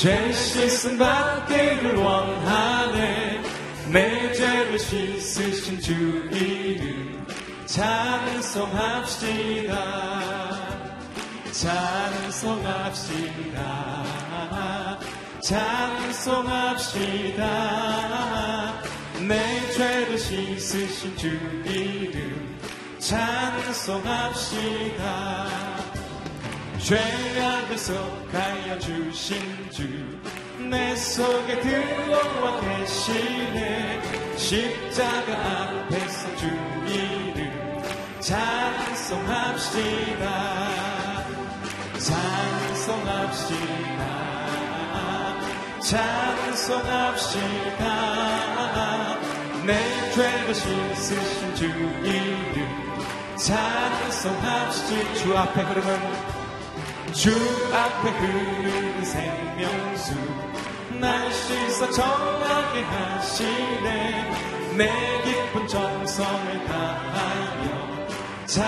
죄 씻음 받기를 원하네. 내 죄를 씻으신 주 이름 찬송합시다. 찬송합시다. 찬송합시다. 내 죄를 씻으신 주 이름 찬송합시다 죄악에서 가여 주신 주 내 속에 들어와 계시네. 십자가 앞에서 주 이름 찬송합시다. 찬송합시다. 찬송합시다. 내 죄를 씻으신 주 이름 찬송합시다. 주 앞에 흐르는 주 앞에 흐르는 생명수 날 씻어 정하게 하시네. 내 깊은 정성을 다하여 찬,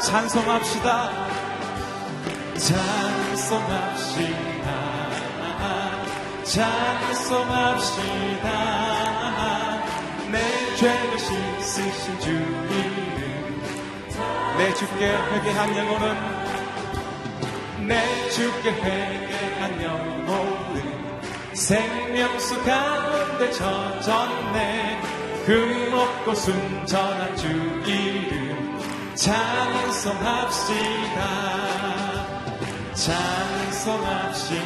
찬송합시다. 찬송합시다. 찬송합시다. 내 죄를 씻으신 주 이름 내 주께 회개한 영혼은 내 주께 회개한 영혼은 생명수 가운데 젖었네. 금없고 순전한 주 이름 찬송합시다. 찬송합시다.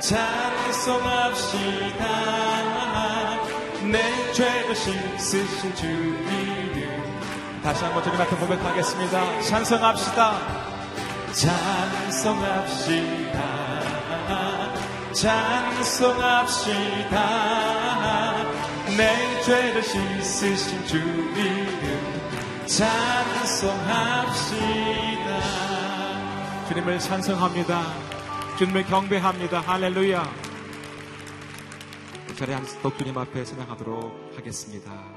찬송합시다. 내 죄를 씻으신 주 이름. 다시 한번 주님 앞에 고백하겠습니다. 찬송합시다 찬송합시다 찬송합시다 내 죄를 씻으신 주 이름 찬송합시다 주님을 찬송합니다 주님을 경배합니다. 할렐루야. 이 자리에 앉아서 또 주님 앞에 생각하도록 하겠습니다.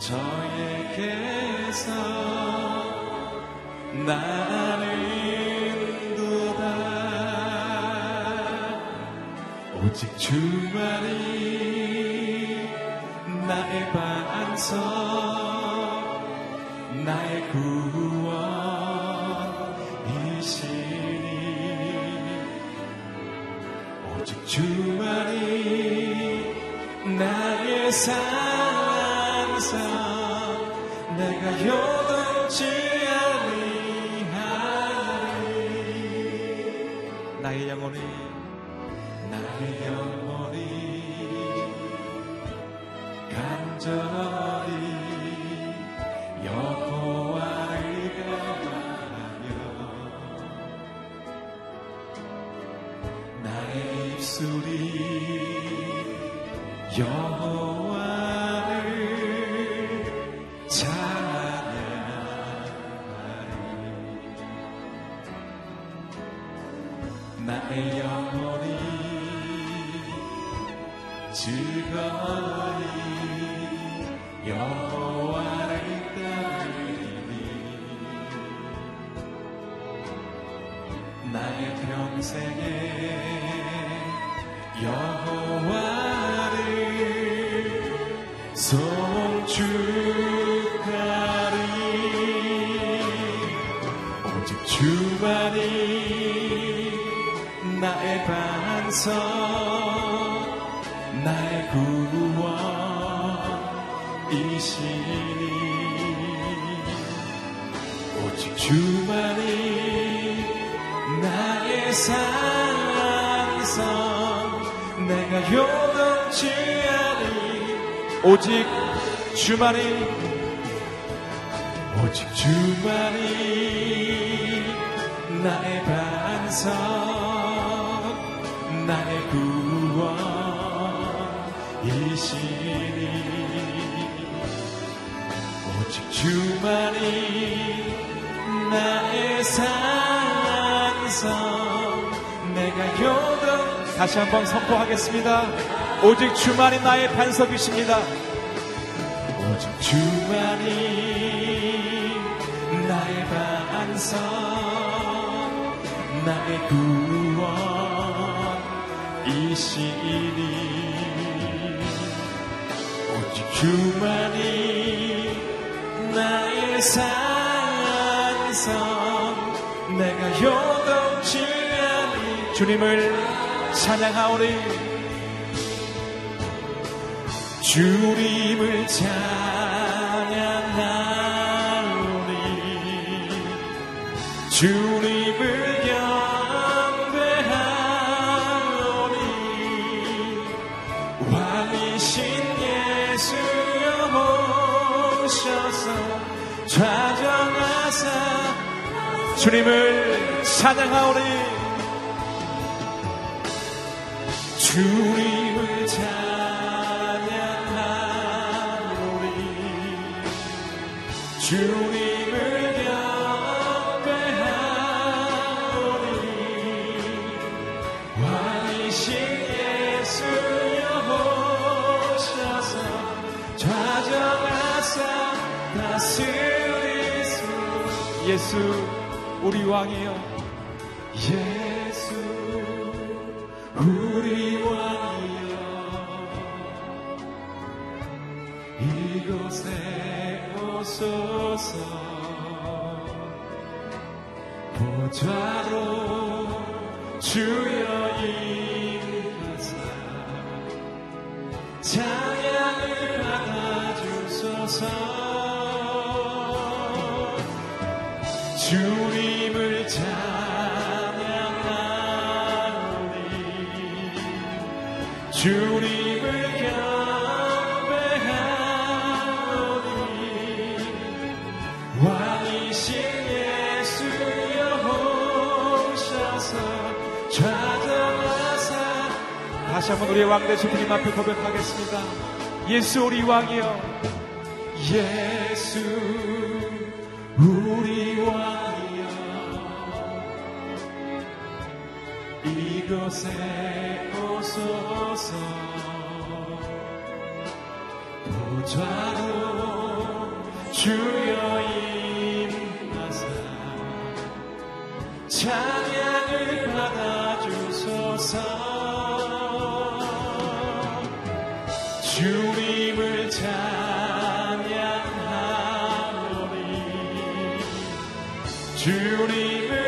저에게서 나는도다. 오직 주만이 나의 반석 나의 구원이시니. 오직 주만이 나의 산 내가 요 산성 내가 요동치 않으니 오직 주만이 오직 주만이 나의 반석 나의 구원이시니. 오직 주만이 나의 산성 다시 한번 선포하겠습니다. 오직 주만이 나의 반석이십니다. 오직 주만이 나의 반석 나의 구원이시니 오직 주만이 나의 산성 내가 요동치 주님을 찬양하오리 주님을 찬양하오리 주님을 좌정하사 주님을 찬양하오리 주님을 찬양하오리 주님을 경배하오리 왕이신 예수여 오셔서 좌정하사 다스 예수 우리 왕이여. 예수 우리 이곳에 오소서. 보좌로 주여 임하사. 찬양을 받아주소서. 주님을 찬양하오니. 주 다시 한번 우리의 왕 되신 주님 앞에 고백하겠습니다. 예수 우리 왕이여 예수 우리 왕 이곳에 오소서. 보좌로 주여 임하사. 찬양을 받아주소서 주님을 찬양하오니. 주님을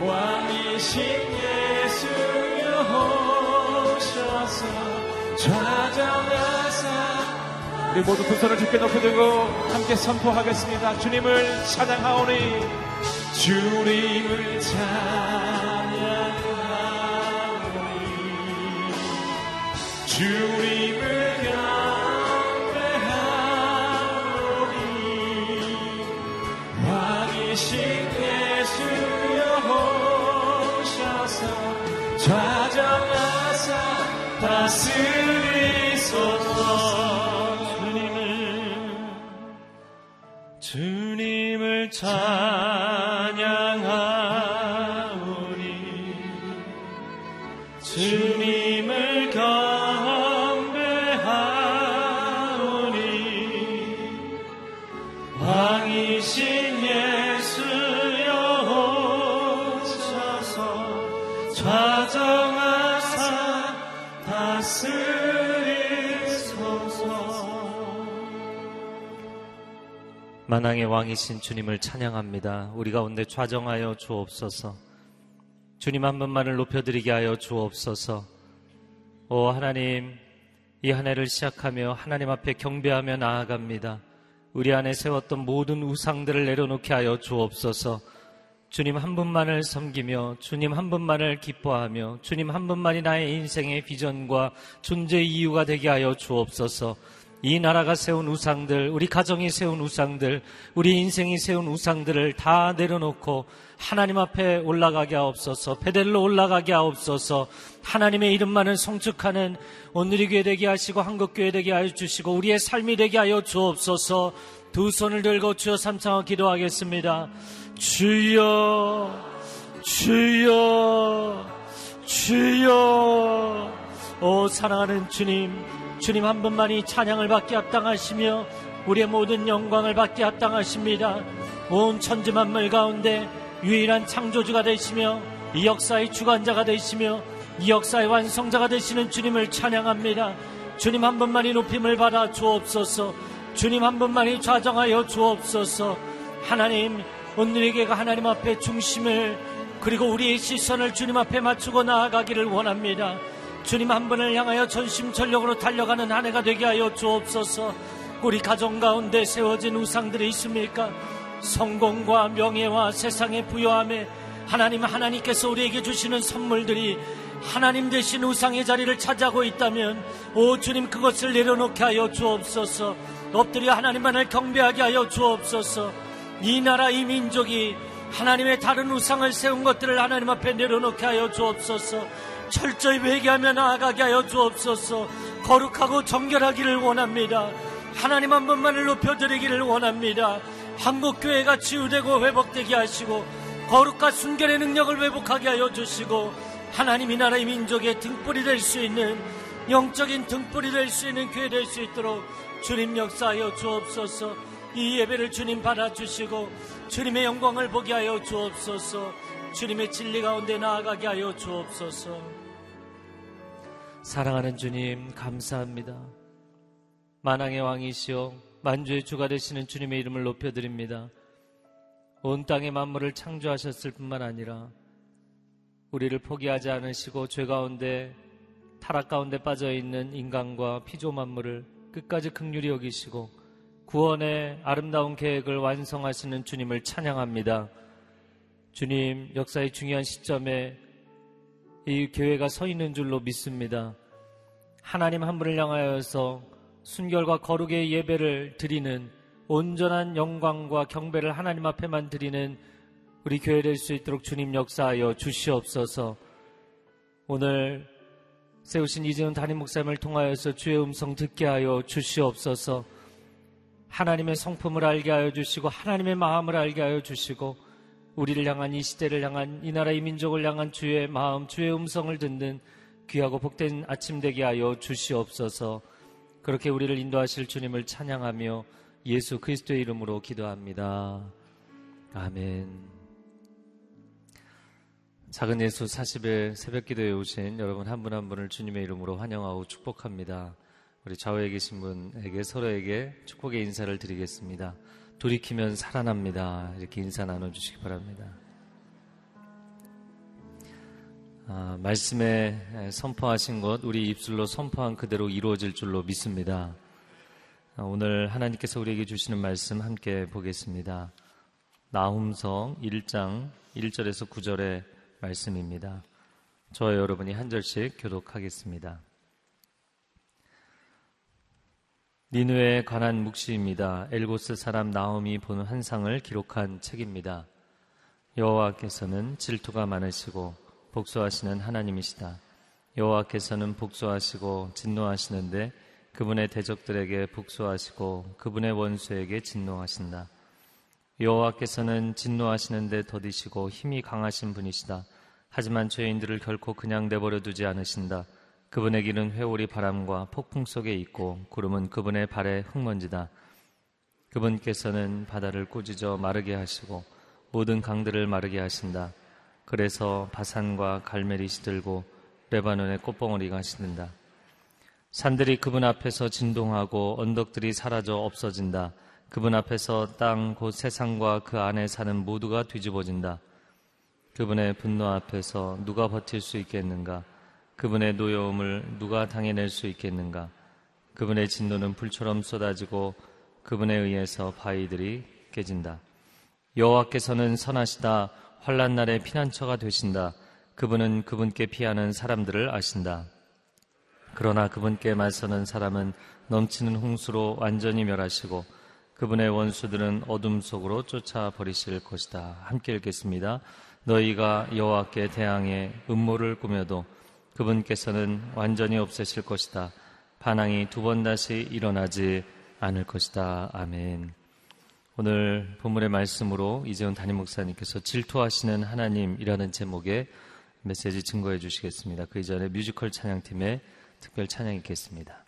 왕이신 예수여 오셔서 좌정하사. 우리 모두 두 손을 깊게 높이 들고 함께 선포하겠습니다. 주님을 찬양하오니. 주님을 찬양 주님을 경배하오니 왕이신 예수여 좌정하사 다스리소서. 주님을 주님을 찬 만왕의 왕이신 주님을 찬양합니다. 우리 가운데 좌정하여 주옵소서. 주님 한 분만을 높여드리게 하여 주옵소서. 오 하나님, 이 한 해를 시작하며 하나님 앞에 경배하며 나아갑니다. 우리 안에 세웠던 모든 우상들을 내려놓게 하여 주옵소서. 주님 한 분만을 섬기며 주님 한 분만을 기뻐하며 주님 한 분만이 나의 인생의 비전과 존재의 이유가 되게 하여 주옵소서. 이 나라가 세운 우상들, 우리 가정이 세운 우상들, 우리 인생이 세운 우상들을 다 내려놓고 하나님 앞에 올라가게 하옵소서, 베델로 올라가게 하옵소서, 하나님의 이름만을 성축하는 오늘이 교회 되게 하시고 한국교회 되게 하여 주시고 우리의 삶이 되게 하여 주옵소서 두 손을 들고 주여 삼창어 기도하겠습니다. 주여, 주여, 주여, 오 사랑하는 주님, 주님 한 분만이 찬양을 받게 합당하시며 우리의 모든 영광을 받게 합당하십니다. 온 천지 만물 가운데 유일한 창조주가 되시며 이 역사의 주관자가 되시며 이 역사의 완성자가 되시는 주님을 찬양합니다. 주님 한 분만이 높임을 받아 주옵소서. 주님 한 분만이 좌정하여 주옵소서. 하나님, 오늘에게가 하나님 앞에 중심을 그리고 우리의 시선을 주님 앞에 맞추고 나아가기를 원합니다. 주님 한 분을 향하여 전심전력으로 달려가는 한 해가 되게 하여 주옵소서. 우리 가정 가운데 세워진 우상들이 있습니까? 성공과 명예와 세상의 부여함에 하나님 하나님께서 우리에게 주시는 선물들이 하나님 대신 우상의 자리를 차지하고 있다면 오 주님 그것을 내려놓게 하여 주옵소서. 엎드려 하나님만을 경배하게 하여 주옵소서. 이 나라 이 민족이 하나님의 다른 우상을 세운 것들을 하나님 앞에 내려놓게 하여 주옵소서. 철저히 회개하며 나아가게 하여 주옵소서. 거룩하고 정결하기를 원합니다. 하나님 한 번만을 높여드리기를 원합니다. 한국교회가 치유되고 회복되게 하시고 거룩과 순결의 능력을 회복하게 하여 주시고 하나님 이 나라의 민족의 등불이 될 수 있는 영적인 등불이 될 수 있는 교회 될 수 있도록 주님 역사하여 주옵소서 이 예배를 주님 받아주시고 주님의 영광을 보게 하여 주옵소서 주님의 진리 가운데 나아가게 하여 주옵소서 사랑하는 주님 감사합니다 만왕의 왕이시여 만주의 주가 되시는 주님의 이름을 높여드립니다 온 땅의 만물을 창조하셨을 뿐만 아니라 우리를 포기하지 않으시고 죄 가운데 타락 가운데 빠져 있는 인간과 피조 만물을 끝까지 극률히 여기시고 구원의 아름다운 계획을 완성하시는 주님을 찬양합니다. 주님 역사의 중요한 시점에 이 교회가 서 있는 줄로 믿습니다. 하나님 한 분을 향하여서 순결과 거룩의 예배를 드리는 온전한 영광과 경배를 하나님 앞에만 드리는 우리 교회 될 수 있도록 주님 역사하여 주시옵소서. 오늘 세우신 이재훈 담임 목사님을 통하여서 주의 음성 듣게 하여 주시옵소서. 하나님의 성품을 알게 하여 주시고 하나님의 마음을 알게 하여 주시고 우리를 향한 이 시대를 향한 이 나라 의 민족을 향한 주의 마음, 주의 음성을 듣는 귀하고 복된 아침 되게 하여 주시옵소서. 그렇게 우리를 인도하실 주님을 찬양하며 예수 그리스도의 이름으로 기도합니다. 아멘. 작은 예수 40일 새벽 기도에 오신 여러분 한 분한 분을 주님의 이름으로 환영하고 축복합니다. 우리 좌우에 계신 분에게 서로에게 축복의 인사를 드리겠습니다. 돌이키면 살아납니다. 이렇게 인사 나눠주시기 바랍니다. 아, 말씀에 선포하신 것 우리 입술로 선포한 그대로 이루어질 줄로 믿습니다. 아, 오늘 하나님께서 우리에게 주시는 말씀 함께 보겠습니다. 나훔성 1장 1절에서 9절에 말씀입니다. 저와 여러분이 한 절씩 교독하겠습니다. 니누에 관한 묵시입니다. 엘고스 사람 나움이 보는 환상을 기록한 책입니다. 여호와께서는 질투가 많으시고 복수하시는 하나님이시다. 여호와께서는 복수하시고 진노하시는데 그분의 대적들에게 복수하시고 그분의 원수에게 진노하신다. 여호와께서는 진노하시는데 더디시고 힘이 강하신 분이시다. 하지만 죄인들을 결코 그냥 내버려 두지 않으신다. 그분의 길은 회오리 바람과 폭풍 속에 있고 구름은 그분의 발에 흙먼지다. 그분께서는 바다를 꾸짖어 마르게 하시고 모든 강들을 마르게 하신다. 그래서 바산과 갈멜이 시들고 레바논의 꽃봉오리가 시든다. 산들이 그분 앞에서 진동하고 언덕들이 사라져 없어진다. 그분 앞에서 땅 곧 세상과 그 안에 사는 모두가 뒤집어진다. 그분의 분노 앞에서 누가 버틸 수 있겠는가? 그분의 노여움을 누가 당해낼 수 있겠는가? 그분의 진노는 불처럼 쏟아지고 그분에 의해서 바위들이 깨진다. 여호와께서는 선하시다. 환란 날에 피난처가 되신다. 그분은 그분께 피하는 사람들을 아신다. 그러나 그분께 맞서는 사람은 넘치는 홍수로 완전히 멸하시고 그분의 원수들은 어둠 속으로 쫓아 버리실 것이다. 함께 읽겠습니다. 너희가 여호와께 대항해 음모를 꾸며도 그분께서는 완전히 없애실 것이다. 반항이 두 번 다시 일어나지 않을 것이다. 아멘. 오늘 본문의 말씀으로 이재훈 담임 목사님께서 질투하시는 하나님이라는 제목의 메시지 증거해 주시겠습니다. 그 이전에 뮤지컬 찬양팀의 특별 찬양 있겠습니다.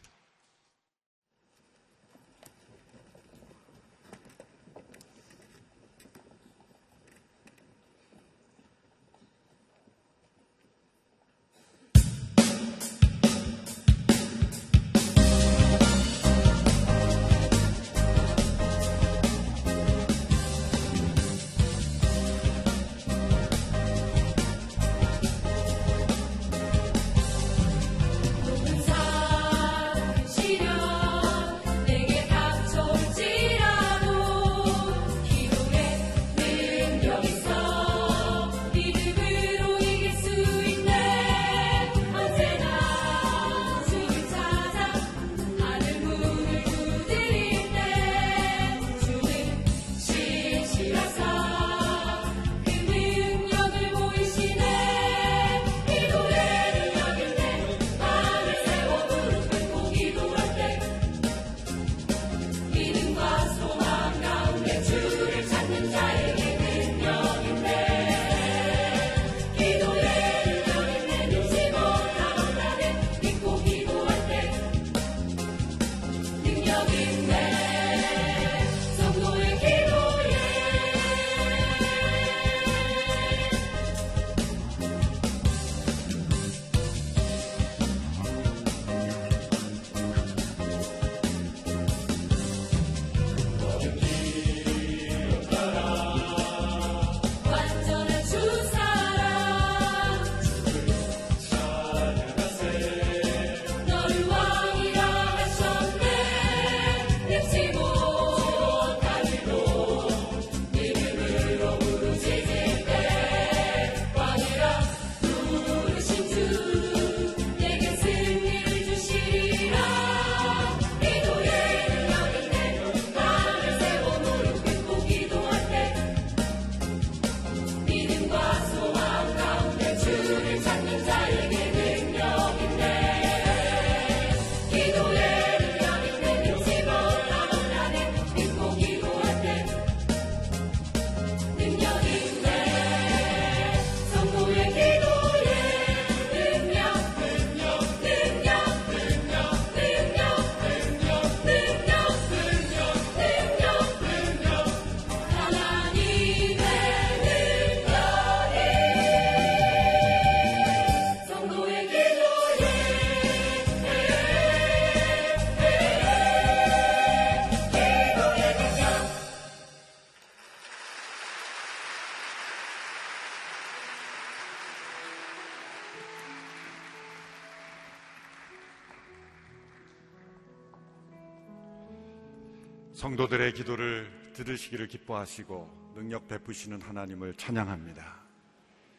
기도를 들으시기를 기뻐하시고 능력 베푸시는 하나님을 찬양합니다.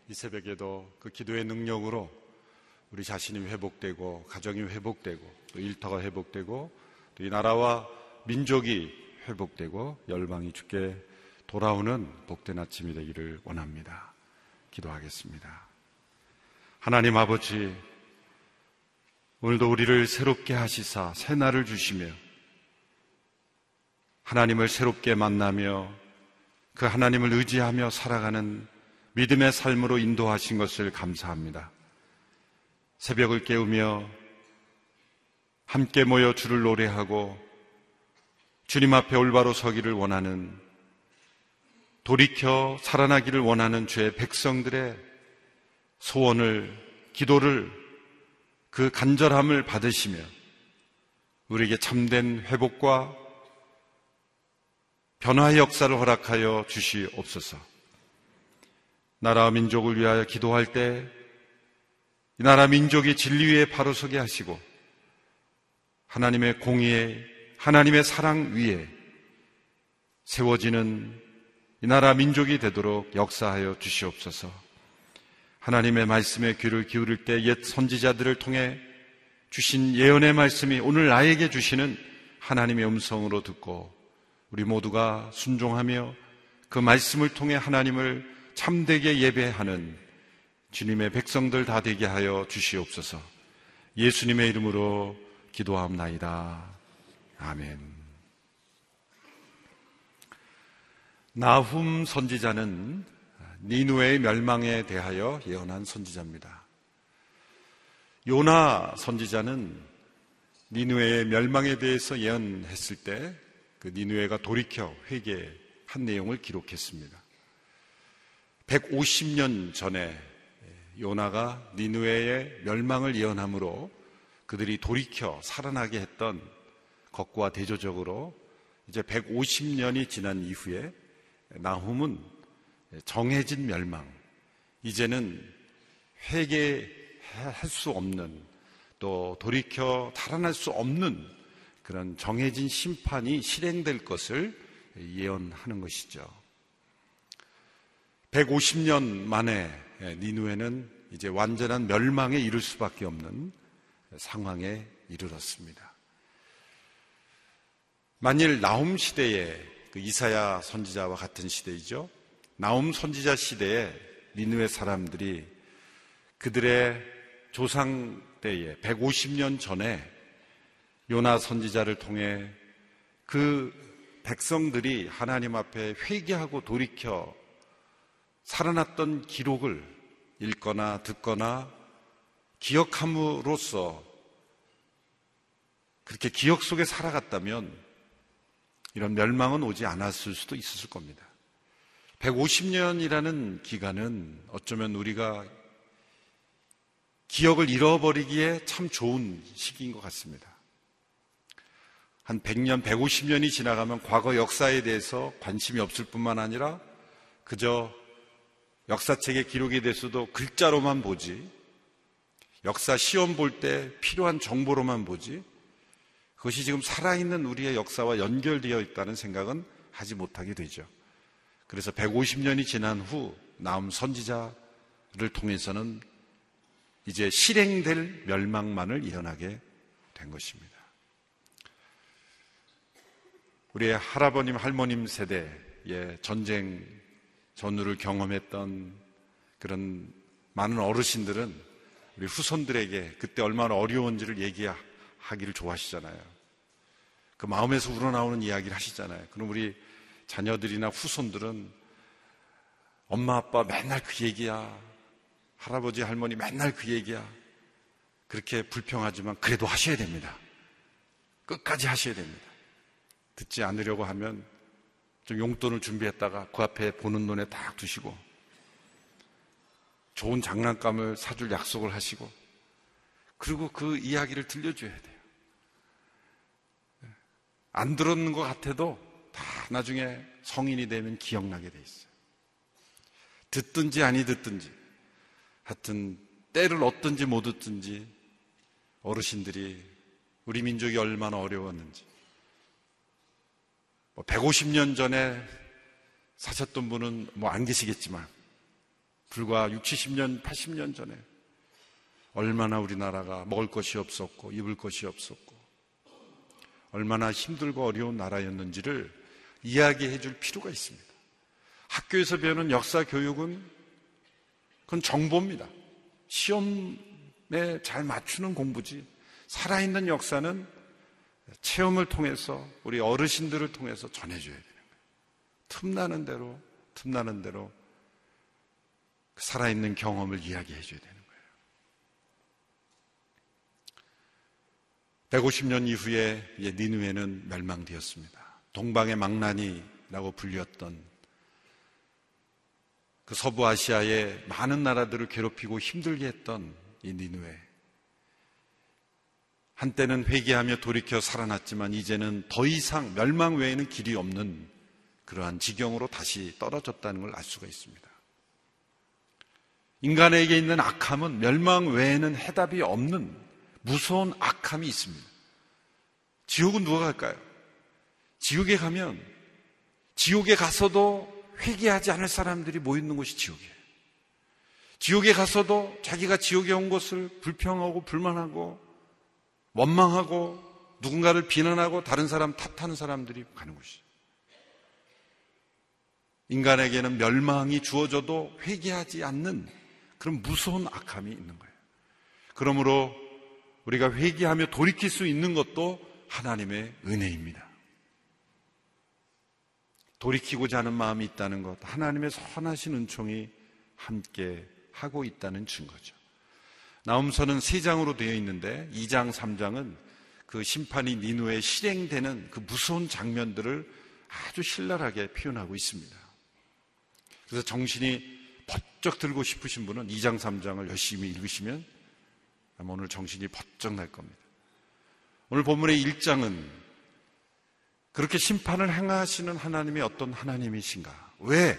이 새벽에도 그 기도의 능력으로 우리 자신이 회복되고 가정이 회복되고 또 일터가 회복되고 또 이 나라와 민족이 회복되고 열방이 주께 돌아오는 복된 아침이 되기를 원합니다. 기도하겠습니다. 하나님 아버지 오늘도 우리를 새롭게 하시사 새 날을 주시며 하나님을 새롭게 만나며 그 하나님을 의지하며 살아가는 믿음의 삶으로 인도하신 것을 감사합니다. 새벽을 깨우며 함께 모여 주를 노래하고 주님 앞에 올바로 서기를 원하는 돌이켜 살아나기를 원하는 주의 백성들의 소원을, 기도를 그 간절함을 받으시며 우리에게 참된 회복과 변화의 역사를 허락하여 주시옵소서. 나라와 민족을 위하여 기도할 때 이 나라 민족이 진리 위에 바로 서게 하시고 하나님의 공의에 하나님의 사랑 위에 세워지는 이 나라 민족이 되도록 역사하여 주시옵소서. 하나님의 말씀에 귀를 기울일 때 옛 선지자들을 통해 주신 예언의 말씀이 오늘 나에게 주시는 하나님의 음성으로 듣고 우리 모두가 순종하며 그 말씀을 통해 하나님을 참되게 예배하는 주님의 백성들 다 되게 하여 주시옵소서. 예수님의 이름으로 기도하옵나이다. 아멘. 나훔 선지자는 니누의 멸망에 대하여 예언한 선지자입니다. 요나 선지자는 니누의 멸망에 대해서 예언했을 때 그 니누에가 돌이켜 회개한 내용을 기록했습니다. 150년 전에 요나가 니누에의 멸망을 예언함으로 그들이 돌이켜 살아나게 했던 것과 대조적으로 이제 150년이 지난 이후에 나훔은 정해진 멸망, 이제는 회개할 수 없는 또 돌이켜 달아날 수 없는 그런 정해진 심판이 실행될 것을 예언하는 것이죠. 150년 만에 니누에는 이제 완전한 멸망에 이를 수밖에 없는 상황에 이르렀습니다. 만일 나움 시대에 그 이사야 선지자와 같은 시대이죠. 나움 선지자 시대에 니누의 사람들이 그들의 조상 때에 150년 전에 요나 선지자를 통해 그 백성들이 하나님 앞에 회개하고 돌이켜 살아났던 기록을 읽거나 듣거나 기억함으로써 그렇게 기억 속에 살아갔다면 이런 멸망은 오지 않았을 수도 있었을 겁니다. 150년이라는 기간은 어쩌면 우리가 기억을 잃어버리기에 참 좋은 시기인 것 같습니다. 한 100년, 150년이 지나가면 과거 역사에 대해서 관심이 없을 뿐만 아니라 그저 역사책에 기록이 됐어도 글자로만 보지, 역사 시험 볼 때 필요한 정보로만 보지, 그것이 지금 살아있는 우리의 역사와 연결되어 있다는 생각은 하지 못하게 되죠. 그래서 150년이 지난 후 나온 선지자를 통해서는 이제 실행될 멸망만을 예언하게 된 것입니다. 우리의 할아버님, 할머님 세대의 전쟁 전후를 경험했던 그런 많은 어르신들은 우리 후손들에게 그때 얼마나 어려운지를 얘기하기를 좋아하시잖아요. 그 마음에서 우러나오는 이야기를 하시잖아요. 그럼 우리 자녀들이나 후손들은 엄마 아빠 맨날 그 얘기야. 할아버지 할머니 맨날 그 얘기야. 그렇게 불평하지만 그래도 하셔야 됩니다. 끝까지 하셔야 됩니다. 듣지 않으려고 하면 좀 용돈을 준비했다가 그 앞에 보는 눈에 딱 두시고 좋은 장난감을 사줄 약속을 하시고 그리고 그 이야기를 들려줘야 돼요. 안 들었는 것 같아도 다 나중에 성인이 되면 기억나게 돼 있어요. 듣든지 아니 듣든지 하여튼 때를 얻든지 못 얻든지 어르신들이 우리 민족이 얼마나 어려웠는지 150년 뭐 전에 사셨던 분은 뭐 안 계시겠지만 불과 6, 70년, 80년 전에 얼마나 우리나라가 먹을 것이 없었고 입을 것이 없었고 얼마나 힘들고 어려운 나라였는지를 이야기해 줄 필요가 있습니다. 학교에서 배우는 역사 교육은 그건 정보입니다. 시험에 잘 맞추는 공부지. 살아있는 역사는 체험을 통해서 우리 어르신들을 통해서 전해줘야 되는 거예요. 틈나는 대로, 틈나는 대로 살아있는 경험을 이야기해 줘야 되는 거예요. 150년 이후에 니누에는 멸망되었습니다. 동방의 망나니라고 불렸던 그 서부 아시아의 많은 나라들을 괴롭히고 힘들게 했던 이 니누에. 한때는 회개하며 돌이켜 살아났지만 이제는 더 이상 멸망 외에는 길이 없는 그러한 지경으로 다시 떨어졌다는 걸 알 수가 있습니다. 인간에게 있는 악함은 멸망 외에는 해답이 없는 무서운 악함이 있습니다. 지옥은 누가 갈까요? 지옥에 가면 지옥에 가서도 회개하지 않을 사람들이 모이는 곳이 지옥이에요. 지옥에 가서도 자기가 지옥에 온 것을 불평하고 불만하고 원망하고 누군가를 비난하고 다른 사람 탓하는 사람들이 가는 곳이에요. 인간에게는 멸망이 주어져도 회개하지 않는 그런 무서운 악함이 있는 거예요. 그러므로 우리가 회개하며 돌이킬 수 있는 것도 하나님의 은혜입니다. 돌이키고자 하는 마음이 있다는 것, 하나님의 선하신 은총이 함께 하고 있다는 증거죠. 나움서는 세 장으로 되어 있는데 2장, 3장은 그 심판이 니누에 실행되는 그 무서운 장면들을 아주 신랄하게 표현하고 있습니다. 그래서 정신이 번쩍 들고 싶으신 분은 2장, 3장을 열심히 읽으시면 오늘 정신이 번쩍 날 겁니다. 오늘 본문의 1장은 그렇게 심판을 행하시는 하나님이 어떤 하나님이신가? 왜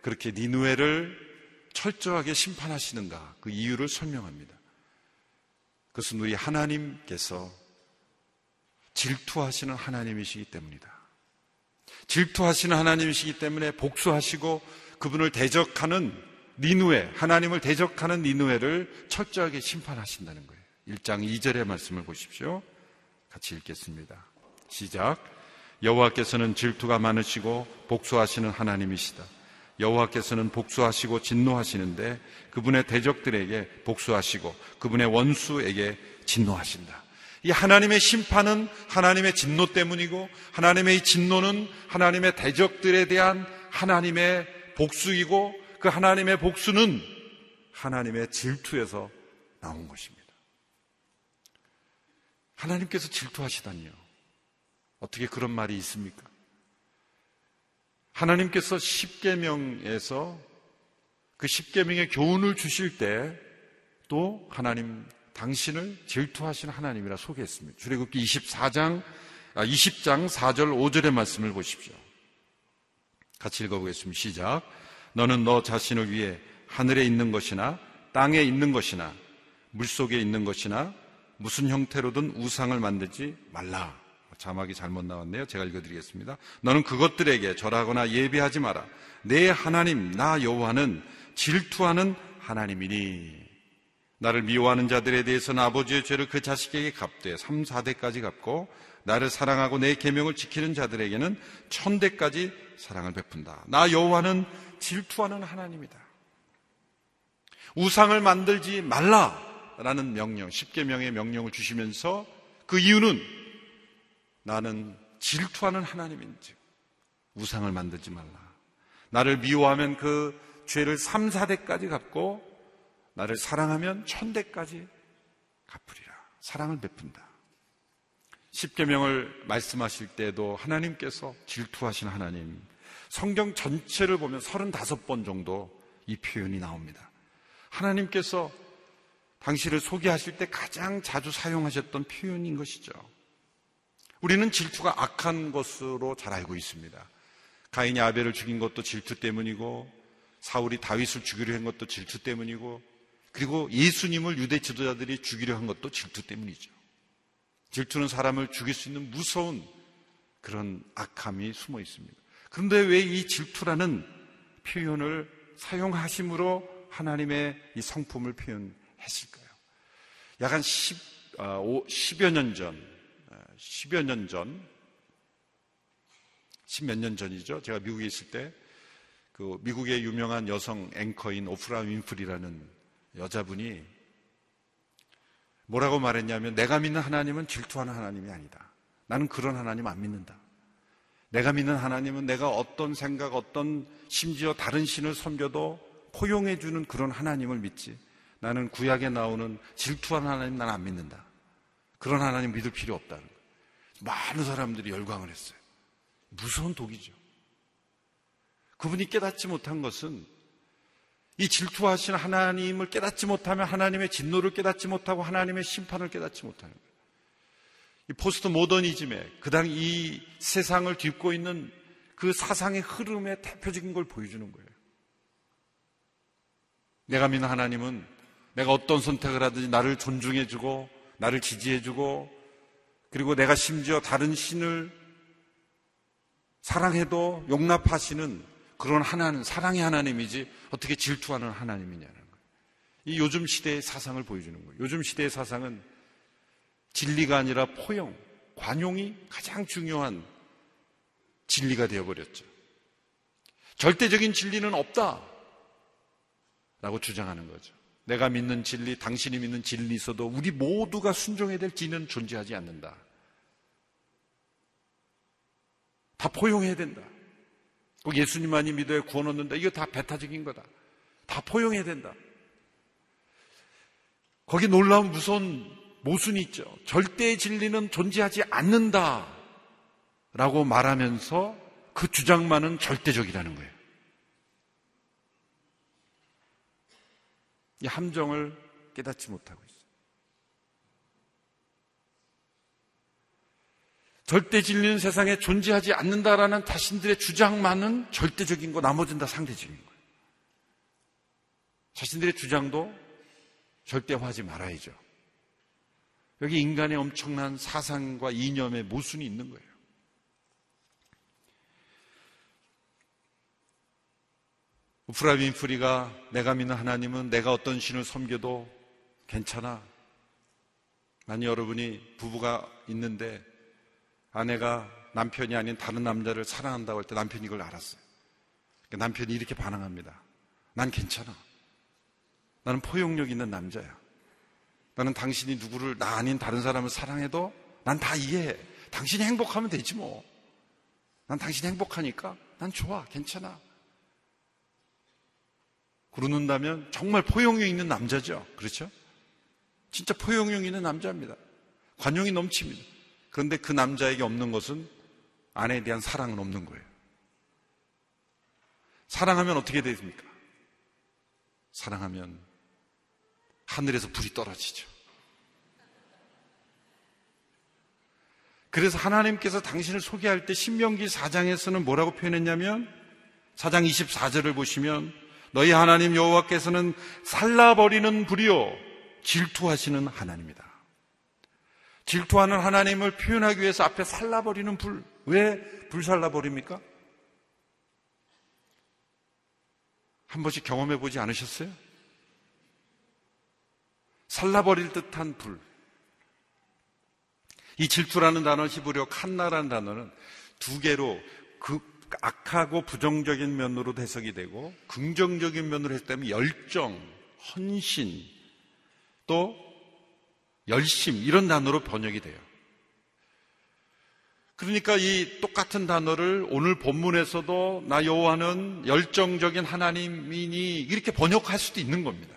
그렇게 니누에를 철저하게 심판하시는가? 그 이유를 설명합니다. 그것은 우리 하나님께서 질투하시는 하나님이시기 때문이다. 질투하시는 하나님이시기 때문에 복수하시고 그분을 대적하는 니누에, 하나님을 대적하는 니누에를 철저하게 심판하신다는 거예요. 1장 2절의 말씀을 보십시오. 같이 읽겠습니다. 시작. 여호와께서는 질투가 많으시고 복수하시는 하나님이시다. 여호와께서는 복수하시고 진노하시는데 그분의 대적들에게 복수하시고 그분의 원수에게 진노하신다. 이 하나님의 심판은 하나님의 진노 때문이고 하나님의 진노는 하나님의 대적들에 대한 하나님의 복수이고 그 하나님의 복수는 하나님의 질투에서 나온 것입니다. 하나님께서 질투하시다니요. 어떻게 그런 말이 있습니까? 하나님께서 십계명에서 그 십계명의 교훈을 주실 때 또 하나님 당신을 질투하신 하나님이라 소개했습니다. 출애굽기 24장 20장 4절 5절의 말씀을 보십시오. 같이 읽어보겠습니다. 시작. 너는 너 자신을 위해 하늘에 있는 것이나 땅에 있는 것이나 물속에 있는 것이나 무슨 형태로든 우상을 만들지 말라. 자막이 잘못 나왔네요. 제가 읽어드리겠습니다. 너는 그것들에게 절하거나 예배하지 마라. 내 하나님 나 여호와는 질투하는 하나님이니 나를 미워하는 자들에 대해서는 아버지의 죄를 그 자식에게 갚되 3, 4대까지 갚고 나를 사랑하고 내 계명을 지키는 자들에게는 천대까지 사랑을 베푼다. 나 여호와는 질투하는 하나님이다. 우상을 만들지 말라라는 명령, 10계명의 명령을 주시면서 그 이유는 나는 질투하는 하나님인지 우상을 만들지 말라. 나를 미워하면 그 죄를 3, 4대까지 갚고 나를 사랑하면 천대까지 갚으리라. 사랑을 베푼다. 십계명을 말씀하실 때도 하나님께서 질투하신 하나님. 성경 전체를 보면 35번 정도 이 표현이 나옵니다. 하나님께서 당신을 소개하실 때 가장 자주 사용하셨던 표현인 것이죠. 우리는 질투가 악한 것으로 잘 알고 있습니다. 가인이 아벨을 죽인 것도 질투 때문이고 사울이 다윗을 죽이려 한 것도 질투 때문이고 그리고 예수님을 유대 지도자들이 죽이려 한 것도 질투 때문이죠. 질투는 사람을 죽일 수 있는 무서운 그런 악함이 숨어 있습니다. 그런데 왜 이 질투라는 표현을 사용하심으로 하나님의 이 성품을 표현했을까요? 약한 10, 10여 년 전, 10여 년 전, 10몇 년 전이죠. 제가 미국에 있을 때, 그 미국의 유명한 여성 앵커인 오프라 윈프리라는 여자분이 뭐라고 말했냐면 내가 믿는 하나님은 질투하는 하나님이 아니다. 나는 그런 하나님 안 믿는다. 내가 믿는 하나님은 내가 어떤 생각, 어떤 심지어 다른 신을 섬겨도 포용해주는 그런 하나님을 믿지. 나는 구약에 나오는 질투하는 하나님 나는 안 믿는다. 그런 하나님 믿을 필요 없다는. 많은 사람들이 열광을 했어요. 무서운 독이죠. 그분이 깨닫지 못한 것은 이 질투하신 하나님을 깨닫지 못하면 하나님의 진노를 깨닫지 못하고 하나님의 심판을 깨닫지 못하는 거예요. 이 포스트 모더니즘에 그당 이 세상을 뒤집고 있는 그 사상의 흐름의 대표적인 걸 보여주는 거예요. 내가 믿는 하나님은 내가 어떤 선택을 하든지 나를 존중해주고 나를 지지해주고 그리고 내가 심지어 다른 신을 사랑해도 용납하시는 그런 하나님, 사랑의 하나님이지 어떻게 질투하는 하나님이냐는 거예요. 이 요즘 시대의 사상을 보여주는 거예요. 요즘 시대의 사상은 진리가 아니라 포용, 관용이 가장 중요한 진리가 되어버렸죠. 절대적인 진리는 없다. 라고 주장하는 거죠. 내가 믿는 진리, 당신이 믿는 진리 있어도 우리 모두가 순종해야 될 진리는 존재하지 않는다. 다 포용해야 된다. 꼭 예수님만이 믿어야 구원 얻는다. 이거 다 배타적인 거다. 다 포용해야 된다. 거기 놀라운 무서운 모순이 있죠. 절대의 진리는 존재하지 않는다. 라고 말하면서 그 주장만은 절대적이라는 거예요. 이 함정을 깨닫지 못하고 있어요. 절대 진리는 세상에 존재하지 않는다라는 자신들의 주장만은 절대적인 거, 나머지는 다 상대적인 거예요. 자신들의 주장도 절대화하지 말아야죠. 여기 인간의 엄청난 사상과 이념의 모순이 있는 거예요. 우프라 윈프리가 내가 믿는 하나님은 내가 어떤 신을 섬겨도 괜찮아. 만약 여러분이 부부가 있는데 아내가 남편이 아닌 다른 남자를 사랑한다고 할 때 남편이 이걸 알았어요. 그러니까 남편이 이렇게 반응합니다. 난 괜찮아. 나는 포용력 있는 남자야. 나는 당신이 누구를 나 아닌 다른 사람을 사랑해도 난 다 이해해. 당신이 행복하면 되지 뭐. 난 당신이 행복하니까 난 좋아. 괜찮아. 그러는다면 정말 포용력 있는 남자죠. 그렇죠? 진짜 포용력 있는 남자입니다. 관용이 넘칩니다. 그런데 그 남자에게 없는 것은 아내에 대한 사랑은 없는 거예요. 사랑하면 어떻게 됩니까? 사랑하면 하늘에서 불이 떨어지죠. 그래서 하나님께서 당신을 소개할 때 신명기 4장에서는 뭐라고 표현했냐면 4장 24절을 보시면 너희 하나님 여호와께서는 살라버리는 불이요 질투하시는 하나님이다. 질투하는 하나님을 표현하기 위해서 앞에 살라버리는 불. 왜 불살라버립니까? 한 번씩 경험해 보지 않으셨어요? 살라버릴 듯한 불. 이 질투라는 단어 히브리어 칸나라는 단어는 두 개로 그 악하고 부정적인 면으로 해석이 되고 긍정적인 면으로 해석되면 열정, 헌신, 또 열심 이런 단어로 번역이 돼요. 그러니까 이 똑같은 단어를 오늘 본문에서도 나 여호와는 열정적인 하나님이니 이렇게 번역할 수도 있는 겁니다.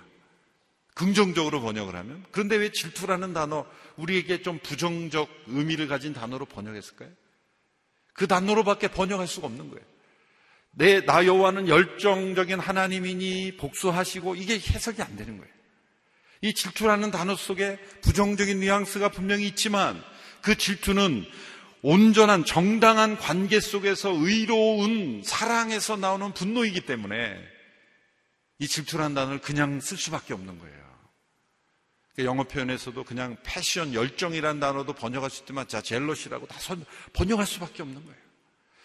긍정적으로 번역을 하면 그런데 왜 질투라는 단어 우리에게 좀 부정적 의미를 가진 단어로 번역했을까요? 그 단어로밖에 번역할 수가 없는 거예요. 내, 나 여호와는 열정적인 하나님이니 복수하시고 이게 해석이 안 되는 거예요. 이 질투라는 단어 속에 부정적인 뉘앙스가 분명히 있지만 그 질투는 온전한 정당한 관계 속에서 의로운 사랑에서 나오는 분노이기 때문에 이 질투라는 단어를 그냥 쓸 수밖에 없는 거예요. 그러니까 영어 표현에서도 그냥 패션, 열정이라는 단어도 번역할 수 있지만 자, 젤러시라고 다 선, 번역할 수밖에 없는 거예요.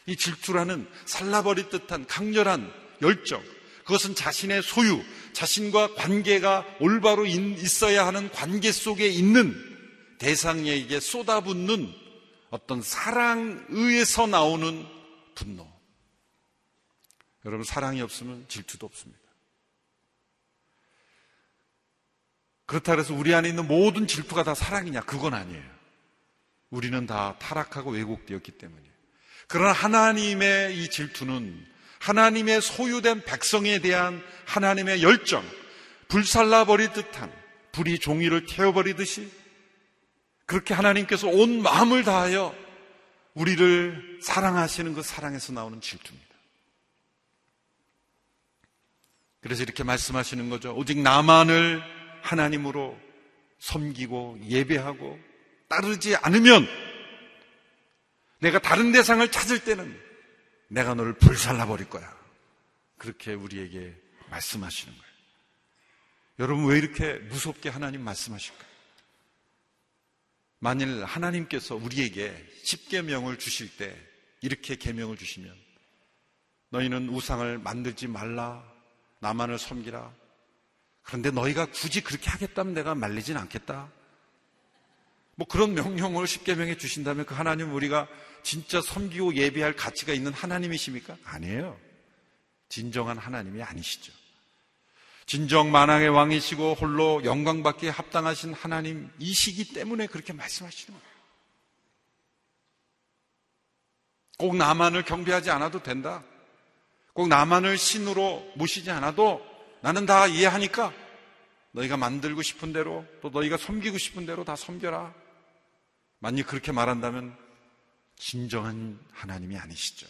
이 질투라는 살라버릴 듯한 강렬한 열정. 그것은 자신의 소유, 자신과 관계가 올바로 있어야 하는 관계 속에 있는 대상에게 쏟아붓는 어떤 사랑의에서 나오는 분노. 여러분, 사랑이 없으면 질투도 없습니다. 그렇다 그래서 우리 안에 있는 모든 질투가 다 사랑이냐? 그건 아니에요. 우리는 다 타락하고 왜곡되었기 때문이에요. 그러나 하나님의 이 질투는 하나님의 소유된 백성에 대한 하나님의 열정, 불살라버릴 듯한 불이 종이를 태워버리듯이 그렇게 하나님께서 온 마음을 다하여 우리를 사랑하시는 그 사랑에서 나오는 질투입니다. 그래서 이렇게 말씀하시는 거죠. 오직 나만을 하나님으로 섬기고 예배하고 따르지 않으면 내가 다른 대상을 찾을 때는 내가 너를 불살라 버릴 거야. 그렇게 우리에게 말씀하시는 거예요. 여러분 왜 이렇게 무섭게 하나님 말씀하실까요? 만일 하나님께서 우리에게 십계명을 주실 때 이렇게 계명을 주시면 너희는 우상을 만들지 말라 나만을 섬기라 그런데 너희가 굳이 그렇게 하겠다면 내가 말리진 않겠다 뭐 그런 명령을 십계명에 주신다면 그 하나님 우리가 진짜 섬기고 예배할 가치가 있는 하나님이십니까? 아니에요 진정한 하나님이 아니시죠 진정 만왕의 왕이시고 홀로 영광받기에 합당하신 하나님이시기 때문에 그렇게 말씀하시는 거예요. 꼭 나만을 경배하지 않아도 된다. 꼭 나만을 신으로 모시지 않아도 나는 다 이해하니까 너희가 만들고 싶은 대로 또 너희가 섬기고 싶은 대로 다 섬겨라. 만약 그렇게 말한다면 진정한 하나님이 아니시죠.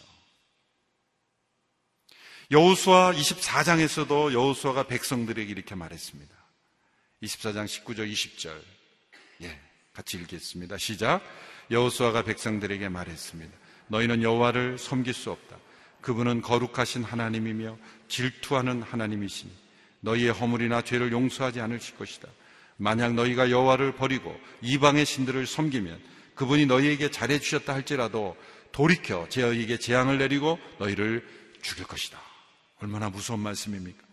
여호수아 24장에서도 여호수아가 백성들에게 이렇게 말했습니다. 24장 19절 20절. 예, 같이 읽겠습니다. 시작. 여호수아가 백성들에게 말했습니다. 너희는 여호와를 섬길 수 없다. 그분은 거룩하신 하나님이며 질투하는 하나님이시니 너희의 허물이나 죄를 용서하지 않으실 것이다. 만약 너희가 여호와를 버리고 이방의 신들을 섬기면 그분이 너희에게 잘해 주셨다 할지라도 돌이켜 제어에게 재앙을 내리고 너희를 죽일 것이다. 얼마나 무서운 말씀입니까?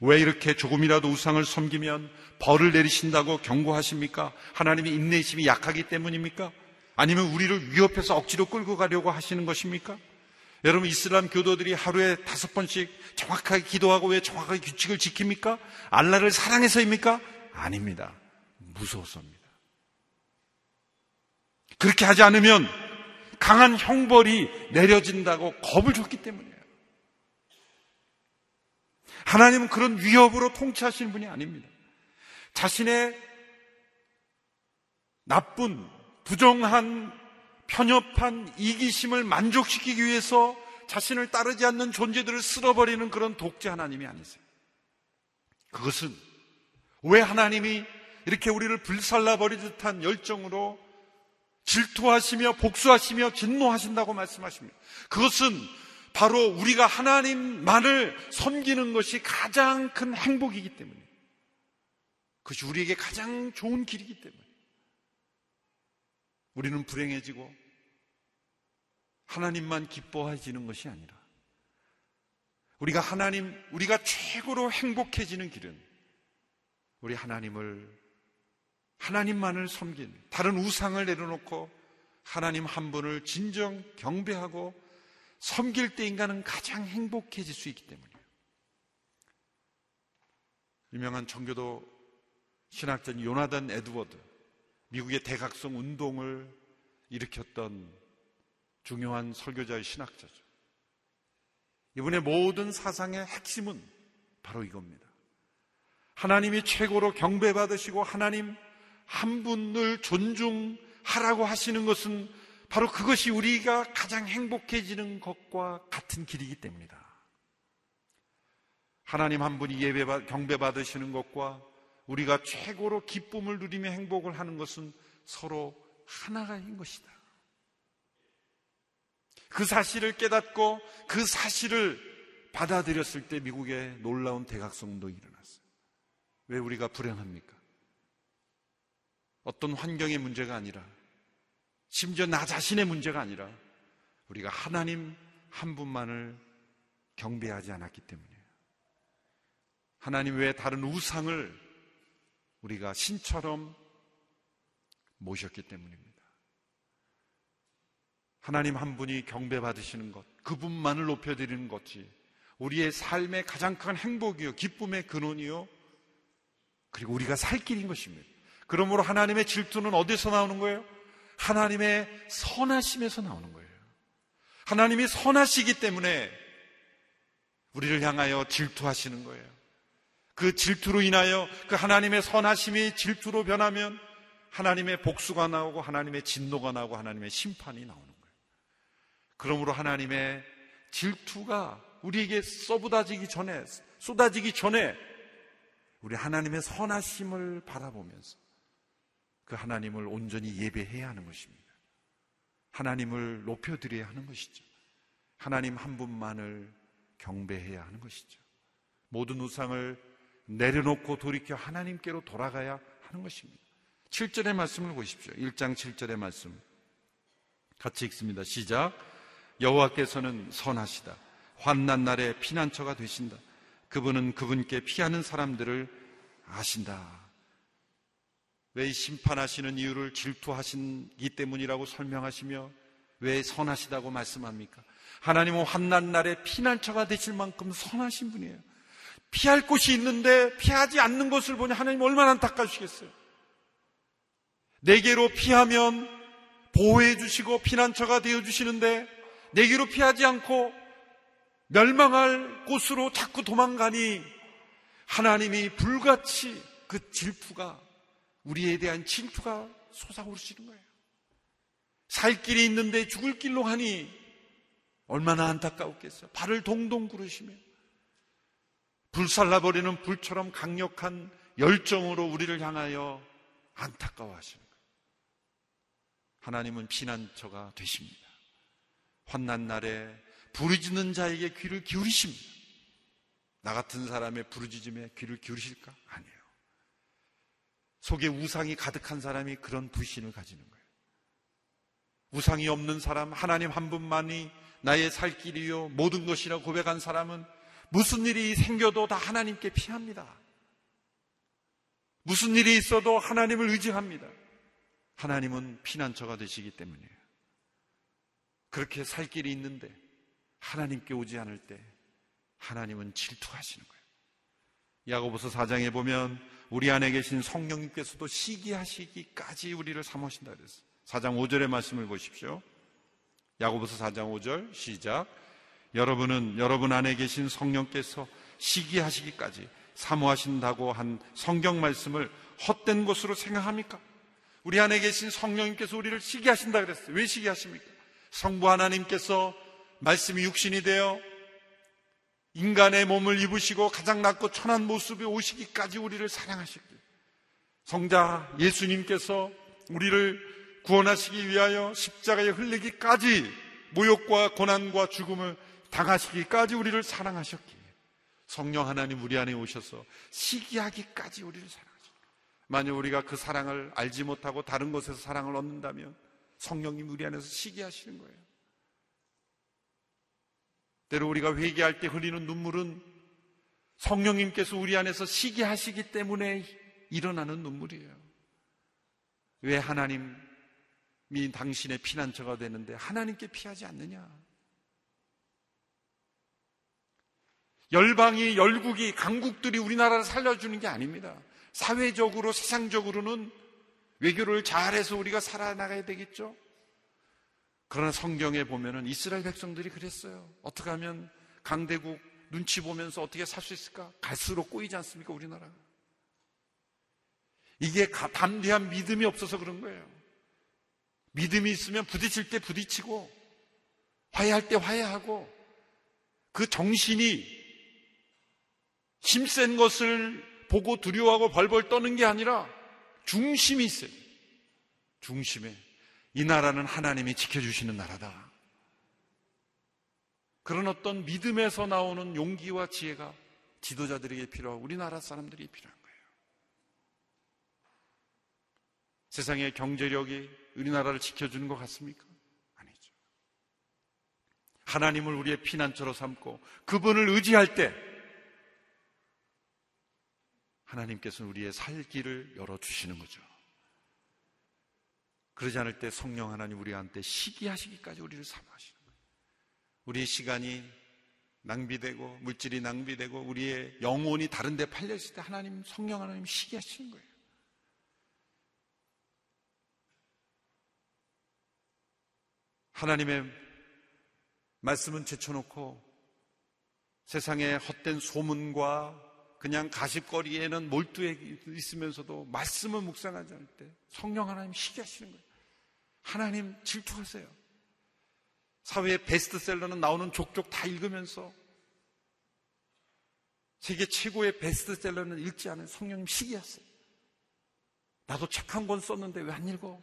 왜 이렇게 조금이라도 우상을 섬기면 벌을 내리신다고 경고하십니까? 하나님의 인내심이 약하기 때문입니까? 아니면 우리를 위협해서 억지로 끌고 가려고 하시는 것입니까? 여러분 이슬람 교도들이 하루에 다섯 번씩 정확하게 기도하고 왜 정확하게 규칙을 지킵니까? 알라를 사랑해서입니까? 아닙니다. 무서워서입니다. 그렇게 하지 않으면 강한 형벌이 내려진다고 겁을 줬기 때문이에요. 하나님은 그런 위협으로 통치하시는 분이 아닙니다. 자신의 나쁜, 부정한, 편협한 이기심을 만족시키기 위해서 자신을 따르지 않는 존재들을 쓸어버리는 그런 독재 하나님이 아니세요. 그것은 왜 하나님이 이렇게 우리를 불살라 버리 듯한 열정으로 질투하시며 복수하시며 진노하신다고 말씀하십니다. 그것은 바로 우리가 하나님만을 섬기는 것이 가장 큰 행복이기 때문에 그것이 우리에게 가장 좋은 길이기 때문에 우리는 불행해지고 하나님만 기뻐해지는 것이 아니라 우리가 하나님, 우리가 최고로 행복해지는 길은 우리 하나님을, 하나님만을 섬긴 다른 우상을 내려놓고 하나님 한 분을 진정 경배하고 섬길 때 인간은 가장 행복해질 수 있기 때문이에요. 유명한 청교도 신학자 요나단 에드워드, 미국의 대각성 운동을 일으켰던 중요한 설교자의 신학자죠. 이분의 모든 사상의 핵심은 바로 이겁니다. 하나님이 최고로 경배받으시고 하나님 한 분을 존중하라고 하시는 것은 바로 그것이 우리가 가장 행복해지는 것과 같은 길이기 때문이다. 하나님 한 분이 예배 경배 받으시는 것과 우리가 최고로 기쁨을 누리며 행복을 하는 것은 서로 하나가인 것이다. 그 사실을 깨닫고 그 사실을 받아들였을 때 미국의 놀라운 대각성도 일어났어요. 왜 우리가 불행합니까? 어떤 환경의 문제가 아니라 심지어 나 자신의 문제가 아니라 우리가 하나님 한 분만을 경배하지 않았기 때문이에요. 하나님 외에 다른 우상을 우리가 신처럼 모셨기 때문입니다. 하나님 한 분이 경배받으시는 것, 그분만을 높여드리는 것이 우리의 삶의 가장 큰 행복이요, 기쁨의 근원이요, 그리고 우리가 살 길인 것입니다. 그러므로 하나님의 질투는 어디서 나오는 거예요? 하나님의 선하심에서 나오는 거예요. 하나님이 선하시기 때문에 우리를 향하여 질투하시는 거예요. 그 질투로 인하여 그 하나님의 선하심이 질투로 변하면 하나님의 복수가 나오고 하나님의 진노가 나오고 하나님의 심판이 나오는 거예요. 그러므로 하나님의 질투가 우리에게 쏟아지기 전에, 쏟아지기 전에 우리 하나님의 선하심을 바라보면서 그 하나님을 온전히 예배해야 하는 것입니다. 하나님을 높여드려야 하는 것이죠. 하나님 한 분만을 경배해야 하는 것이죠. 모든 우상을 내려놓고 돌이켜 하나님께로 돌아가야 하는 것입니다. 7절의 말씀을 보십시오. 1장 7절의 말씀. 같이 읽습니다. 시작. 여호와께서는 선하시다. 환난 날에 피난처가 되신다. 그분은 그분께 피하는 사람들을 아신다. 왜 심판하시는 이유를 질투하신기 때문이라고 설명하시며 왜 선하시다고 말씀합니까? 하나님은 환난 날에 피난처가 되실 만큼 선하신 분이에요. 피할 곳이 있는데 피하지 않는 것을 보니 하나님 얼마나 안타까우시겠어요. 내게로 피하면 보호해 주시고 피난처가 되어 주시는데 내게로 피하지 않고 멸망할 곳으로 자꾸 도망가니 하나님이 불같이 그 질투가 우리에 대한 질투가 솟아오르시는 거예요. 살 길이 있는데 죽을 길로 하니 얼마나 안타까웠겠어요. 발을 동동 구르시며 불살라버리는 불처럼 강력한 열정으로 우리를 향하여 안타까워하시는 거예요. 하나님은 피난처가 되십니다. 환난 날에 부르짖는 자에게 귀를 기울이십니다. 나 같은 사람의 부르짖음에 귀를 기울이실까? 아니에요. 속에 우상이 가득한 사람이 그런 불신을 가지는 거예요. 우상이 없는 사람, 하나님 한 분만이 나의 살 길이요, 모든 것이라 고백한 사람은 무슨 일이 생겨도 다 하나님께 피합니다. 무슨 일이 있어도 하나님을 의지합니다. 하나님은 피난처가 되시기 때문이에요. 그렇게 살 길이 있는데 하나님께 오지 않을 때 하나님은 질투하시는 거예요. 야고보서 4장에 보면 우리 안에 계신 성령님께서도 시기하시기까지 우리를 삼으신다 그랬어요. 4장 5절의 말씀을 보십시오. 야고보서 4장 5절 시작. 여러분은 여러분 안에 계신 성령께서 시기하시기까지 사모하신다고 한 성경 말씀을 헛된 것으로 생각합니까? 우리 안에 계신 성령님께서 우리를 시기하신다 그랬어요. 왜 시기하십니까? 성부 하나님께서 말씀이 육신이 되어 인간의 몸을 입으시고 가장 낮고 천한 모습에 오시기까지 우리를 사랑하셨기에 성자 예수님께서 우리를 구원하시기 위하여 십자가에 흘리기까지 모욕과 고난과 죽음을 당하시기까지 우리를 사랑하셨기에 성령 하나님 우리 안에 오셔서 시기하기까지 우리를 사랑하셨기에 만약 우리가 그 사랑을 알지 못하고 다른 곳에서 사랑을 얻는다면 성령님 우리 안에서 시기하시는 거예요. 때로 우리가 회개할 때 흘리는 눈물은 성령님께서 우리 안에서 시기하시기 때문에 일어나는 눈물이에요. 왜 하나님이 당신의 피난처가 되는데 하나님께 피하지 않느냐? 열방이, 열국이, 강국들이 우리나라를 살려주는 게 아닙니다. 사회적으로, 세상적으로는 외교를 잘해서 우리가 살아나가야 되겠죠? 그러나 성경에 보면은 이스라엘 백성들이 그랬어요. 어떻게 하면 강대국 눈치 보면서 어떻게 살 수 있을까? 갈수록 꼬이지 않습니까, 우리나라? 이게 담대한 믿음이 없어서 그런 거예요. 믿음이 있으면 부딪힐 때 부딪히고, 화해할 때 화해하고, 그 정신이 힘센 것을 보고 두려워하고 벌벌 떠는 게 아니라 중심이 있어요. 중심에. 이 나라는 하나님이 지켜주시는 나라다. 그런 어떤 믿음에서 나오는 용기와 지혜가 지도자들에게 필요하고 우리나라 사람들이 필요한 거예요. 세상의 경제력이 우리나라를 지켜주는 것 같습니까? 아니죠. 하나님을 우리의 피난처로 삼고 그분을 의지할 때 하나님께서는 우리의 살 길을 열어주시는 거죠. 그러지 않을 때 성령 하나님 우리한테 시기하시기까지 우리를 사모하시는 거예요. 우리의 시간이 낭비되고 물질이 낭비되고 우리의 영혼이 다른 데 팔려 있을 때 하나님 성령 하나님 시기하시는 거예요. 하나님의 말씀은 제쳐놓고 세상의 헛된 소문과 그냥 가십거리에는 몰두해 있으면서도 말씀을 묵상하지 않을 때 성령 하나님 시기하시는 거예요. 하나님 질투하세요. 사회의 베스트셀러는 나오는 족족 다 읽으면서 세계 최고의 베스트셀러는 읽지 않은 성령님 시기하세요. 나도 책 한 권 썼는데 왜 안 읽어?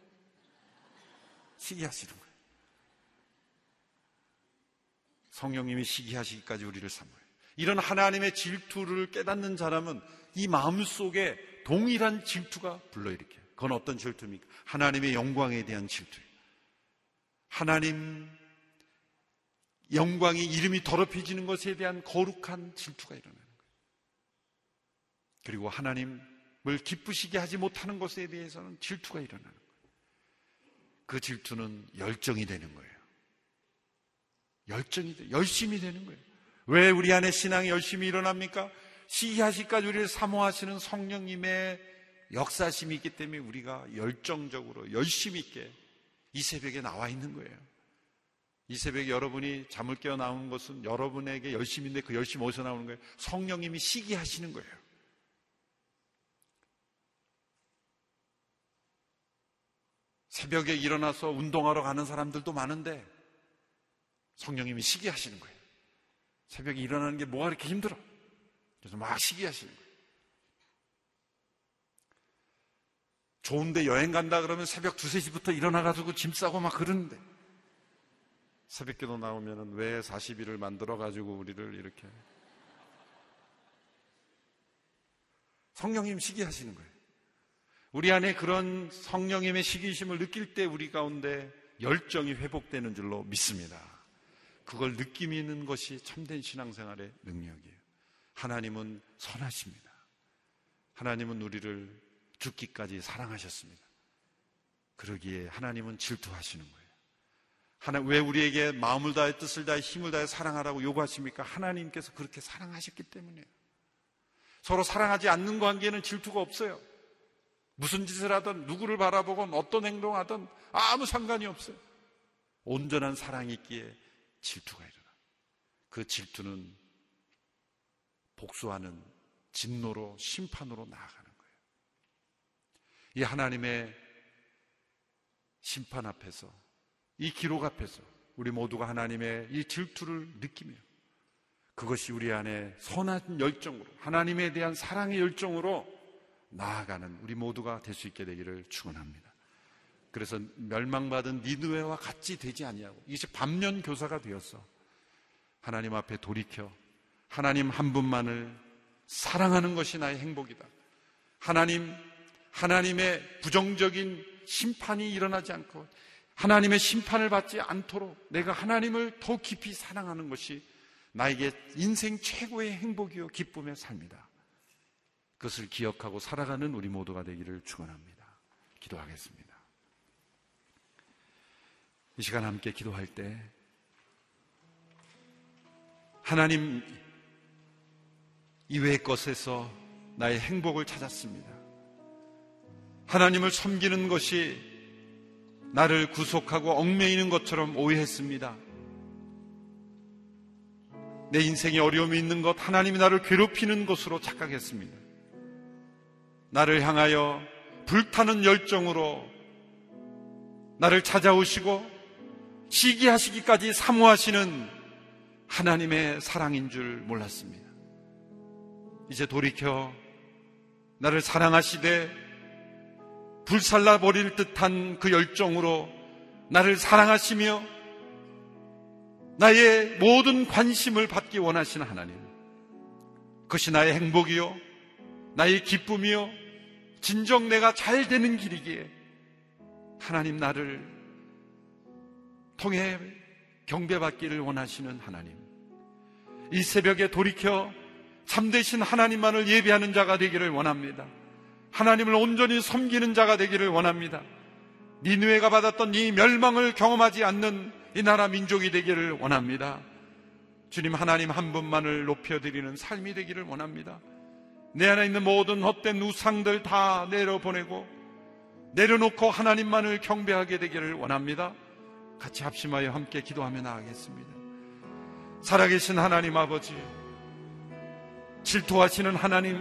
시기하시는 거예요. 성령님이 시기하시기까지 우리를 삼아요. 이런 하나님의 질투를 깨닫는 사람은 이 마음 속에 동일한 질투가 불러일으켜요. 그건 어떤 질투입니까? 하나님의 영광에 대한 질투예요. 하나님 영광이 이름이 더럽혀지는 것에 대한 거룩한 질투가 일어나는 거예요. 그리고 하나님을 기쁘시게 하지 못하는 것에 대해서는 질투가 일어나는 거예요. 그 질투는 열정이 되는 거예요. 열정이 돼, 열심이 되는 거예요. 왜 우리 안에 신앙이 열심히 일어납니까? 시기하시까지 우리를 사모하시는 성령님의 역사심이 있기 때문에 우리가 열정적으로 열심히 있게 이 새벽에 나와 있는 거예요. 이 새벽에 여러분이 잠을 깨어 나온 것은 여러분에게 열심인데 그 열심 어디서 나오는 거예요? 성령님이 시기하시는 거예요. 새벽에 일어나서 운동하러 가는 사람들도 많은데 성령님이 시기하시는 거예요. 새벽에 일어나는 게 뭐가 그렇게 힘들어? 그래서 막 시기하시는 거예요. 좋은데 여행 간다 그러면 새벽 2, 3시부터 일어나가지고 짐 싸고 막 그러는데 새벽 기도 나오면은 왜 40일을 만들어가지고 우리를 이렇게 성령님 시기하시는 거예요. 우리 안에 그런 성령님의 시기심을 느낄 때 우리 가운데 열정이 회복되는 줄로 믿습니다. 그걸 느끼는 것이 참된 신앙생활의 능력이에요. 하나님은 선하십니다. 하나님은 우리를 죽기까지 사랑하셨습니다. 그러기에 하나님은 질투하시는 거예요. 하나, 왜 우리에게 마음을 다해 뜻을 다해 힘을 다해 사랑하라고 요구하십니까? 하나님께서 그렇게 사랑하셨기 때문이에요. 서로 사랑하지 않는 관계는 질투가 없어요. 무슨 짓을 하든 누구를 바라보건 어떤 행동하든 아무 상관이 없어요. 온전한 사랑이 있기에 질투가 일어나. 그 질투는 복수하는 진노로 심판으로 나아가는 거예요. 이 하나님의 심판 앞에서 이 기록 앞에서 우리 모두가 하나님의 이 질투를 느끼며 그것이 우리 안에 선한 열정으로 하나님에 대한 사랑의 열정으로 나아가는 우리 모두가 될 수 있게 되기를 축원합니다. 그래서 멸망받은 니누웨와 같이 되지 아니하고 이것이 반면 교사가 되었어. 하나님 앞에 돌이켜 하나님 한 분만을 사랑하는 것이 나의 행복이다. 하나님 하나님의 부정적인 심판이 일어나지 않고 하나님의 심판을 받지 않도록 내가 하나님을 더 깊이 사랑하는 것이 나에게 인생 최고의 행복이요 기쁨의 삶이다. 그것을 기억하고 살아가는 우리 모두가 되기를 축원합니다. 기도하겠습니다. 이 시간 함께 기도할 때 하나님 이외의 것에서 나의 행복을 찾았습니다. 하나님을 섬기는 것이 나를 구속하고 얽매이는 것처럼 오해했습니다. 내 인생에 어려움이 있는 것, 하나님이 나를 괴롭히는 것으로 착각했습니다. 나를 향하여 불타는 열정으로 나를 찾아오시고 시기하시기까지 사모하시는 하나님의 사랑인 줄 몰랐습니다. 이제 돌이켜 나를 사랑하시되 불살라 버릴 듯한 그 열정으로 나를 사랑하시며 나의 모든 관심을 받기 원하시는 하나님. 그것이 나의 행복이요, 나의 기쁨이요, 진정 내가 잘 되는 길이기에 하나님 나를 통해 경배받기를 원하시는 하나님. 이 새벽에 돌이켜 참되신 하나님만을 예배하는 자가 되기를 원합니다. 하나님을 온전히 섬기는 자가 되기를 원합니다. 니누에가 받았던 이 멸망을 경험하지 않는 이 나라 민족이 되기를 원합니다. 주님 하나님 한 분만을 높여드리는 삶이 되기를 원합니다. 내 안에 있는 모든 헛된 우상들 다 내려보내고 내려놓고 하나님만을 경배하게 되기를 원합니다. 같이 합심하여 함께 기도하며 나가겠습니다. 살아계신 하나님 아버지, 질투하시는 하나님,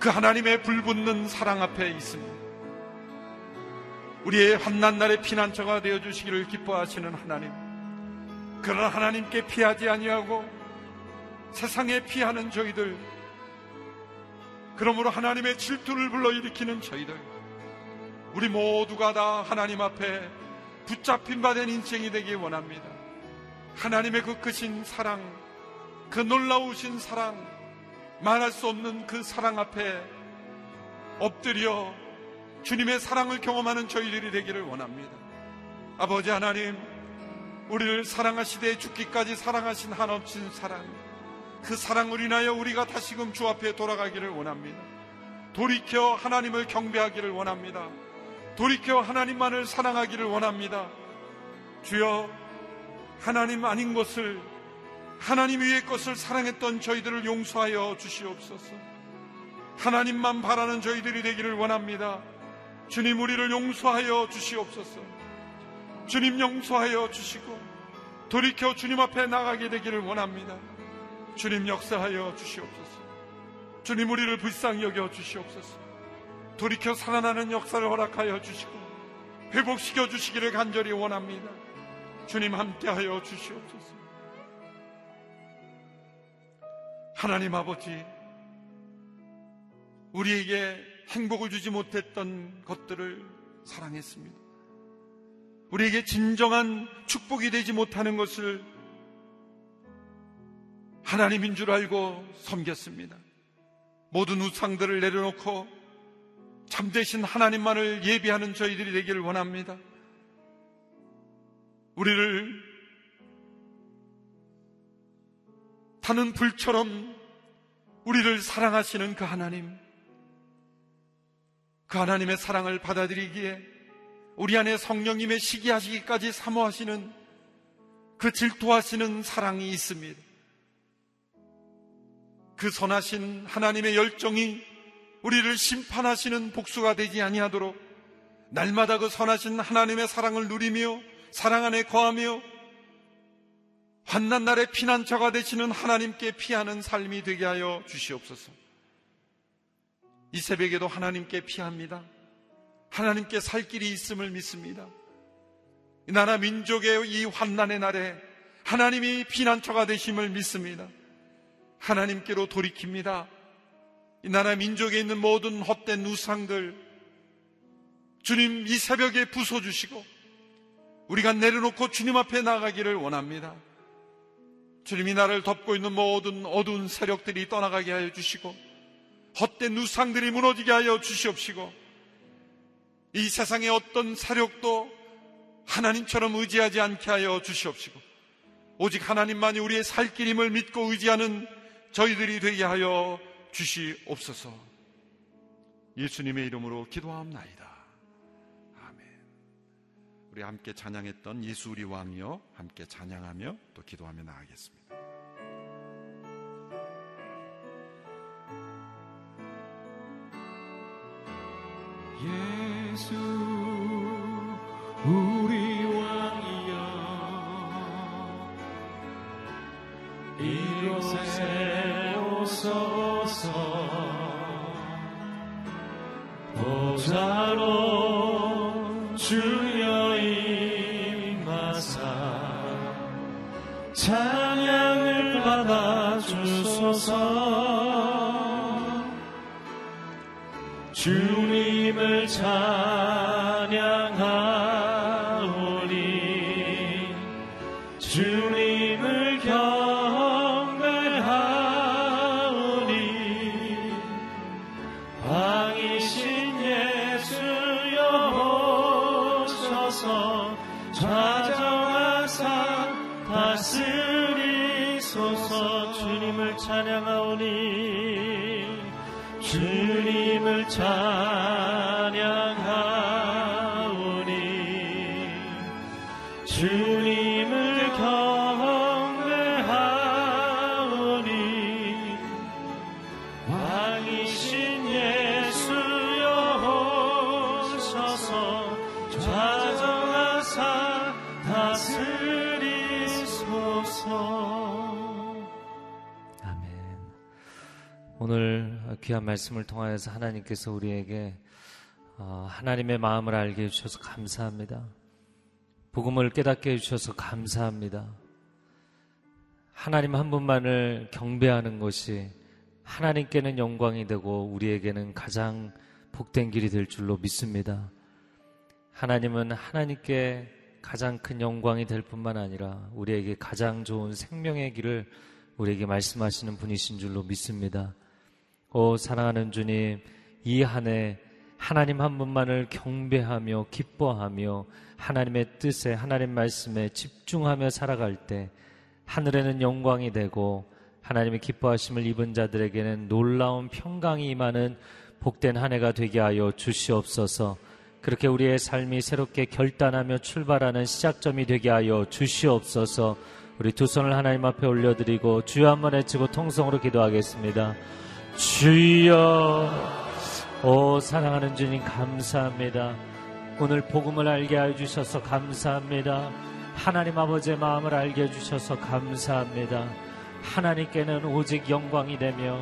그 하나님의 불붙는 사랑 앞에 있습니다. 우리의 환난 날의 피난처가 되어 주시기를 기뻐하시는 하나님. 그러나 하나님께 피하지 아니하고 세상에 피하는 저희들 그러므로 하나님의 질투를 불러 일으키는 저희들 우리 모두가 다 하나님 앞에 붙잡힌 바 된 인생이 되기 원합니다. 하나님의 그 크신 사랑, 그 놀라우신 사랑, 말할 수 없는 그 사랑 앞에 엎드려 주님의 사랑을 경험하는 저희들이 되기를 원합니다. 아버지 하나님, 우리를 사랑하시되 죽기까지 사랑하신 한없인 사랑, 그 사랑을 인하여 우리가 다시금 주 앞에 돌아가기를 원합니다. 돌이켜 하나님을 경배하기를 원합니다. 돌이켜 하나님만을 사랑하기를 원합니다. 주여, 하나님 아닌 것을, 하나님 위의 것을 사랑했던 저희들을 용서하여 주시옵소서. 하나님만 바라는 저희들이 되기를 원합니다. 주님, 우리를 용서하여 주시옵소서. 주님 용서하여 주시고, 돌이켜 주님 앞에 나가게 되기를 원합니다. 주님 역사하여 주시옵소서. 주님 우리를 불쌍히 여겨 주시옵소서. 돌이켜 살아나는 역사를 허락하여 주시고 회복시켜 주시기를 간절히 원합니다. 주님 함께하여 주시옵소서. 하나님 아버지, 우리에게 행복을 주지 못했던 것들을 사랑했습니다. 우리에게 진정한 축복이 되지 못하는 것을 하나님인 줄 알고 섬겼습니다. 모든 우상들을 내려놓고 참되신 하나님만을 예비하는 저희들이 되기를 원합니다. 우리를 타는 불처럼 우리를 사랑하시는 그 하나님, 그 하나님의 사랑을 받아들이기에 우리 안에 성령님의 시기하시기까지 사모하시는 그 질투하시는 사랑이 있습니다. 그 선하신 하나님의 열정이 우리를 심판하시는 복수가 되지 아니하도록 날마다 그 선하신 하나님의 사랑을 누리며 사랑 안에 거하며 환난 날의 피난처가 되시는 하나님께 피하는 삶이 되게 하여 주시옵소서. 이 새벽에도 하나님께 피합니다. 하나님께 살 길이 있음을 믿습니다. 이 나라 민족의 이 환난의 날에 하나님이 피난처가 되심을 믿습니다. 하나님께로 돌이킵니다. 이 나라 민족에 있는 모든 헛된 우상들, 주님 이 새벽에 부숴주시고, 우리가 내려놓고 주님 앞에 나가기를 원합니다. 주님 이 나를 덮고 있는 모든 어두운 세력들이 떠나가게 하여 주시고, 헛된 우상들이 무너지게 하여 주시옵시고, 이 세상의 어떤 세력도 하나님처럼 의지하지 않게 하여 주시옵시고, 오직 하나님만이 우리의 살 길임을 믿고 의지하는 저희들이 되게 하여 주시옵소서. 예수님의 이름으로 기도하옵나이다. 아멘. 우리 함께 찬양했던 예수 우리 왕이여 함께 찬양하며 또 기도하며 나가겠습니다. 예수 우리 왕이여 이곳에 오소서 보좌로 주여 임하사 찬양을 받아 주소서. 주님을 찬양 귀한 말씀을 통하여서 하나님께서 우리에게 어, 하나님의 마음을 알게 해주셔서 감사합니다. 복음을 깨닫게 해주셔서 감사합니다. 하나님 한 분만을 경배하는 것이 하나님께는 영광이 되고 우리에게는 가장 복된 길이 될 줄로 믿습니다. 하나님은 하나님께 가장 큰 영광이 될 뿐만 아니라 우리에게 가장 좋은 생명의 길을 우리에게 말씀하시는 분이신 줄로 믿습니다. 오, 사랑하는 주님, 이 한 해 하나님 한 분만을 경배하며 기뻐하며 하나님의 뜻에 하나님 말씀에 집중하며 살아갈 때 하늘에는 영광이 되고 하나님의 기뻐하심을 입은 자들에게는 놀라운 평강이 임하는 복된 한 해가 되게 하여 주시옵소서. 그렇게 우리의 삶이 새롭게 결단하며 출발하는 시작점이 되게 하여 주시옵소서. 우리 두 손을 하나님 앞에 올려드리고 주여 한번 외치고 통성으로 기도하겠습니다. 주여, 오 사랑하는 주님 감사합니다. 오늘 복음을 알게 해주셔서 감사합니다. 하나님 아버지의 마음을 알게 해주셔서 감사합니다. 하나님께는 오직 영광이 되며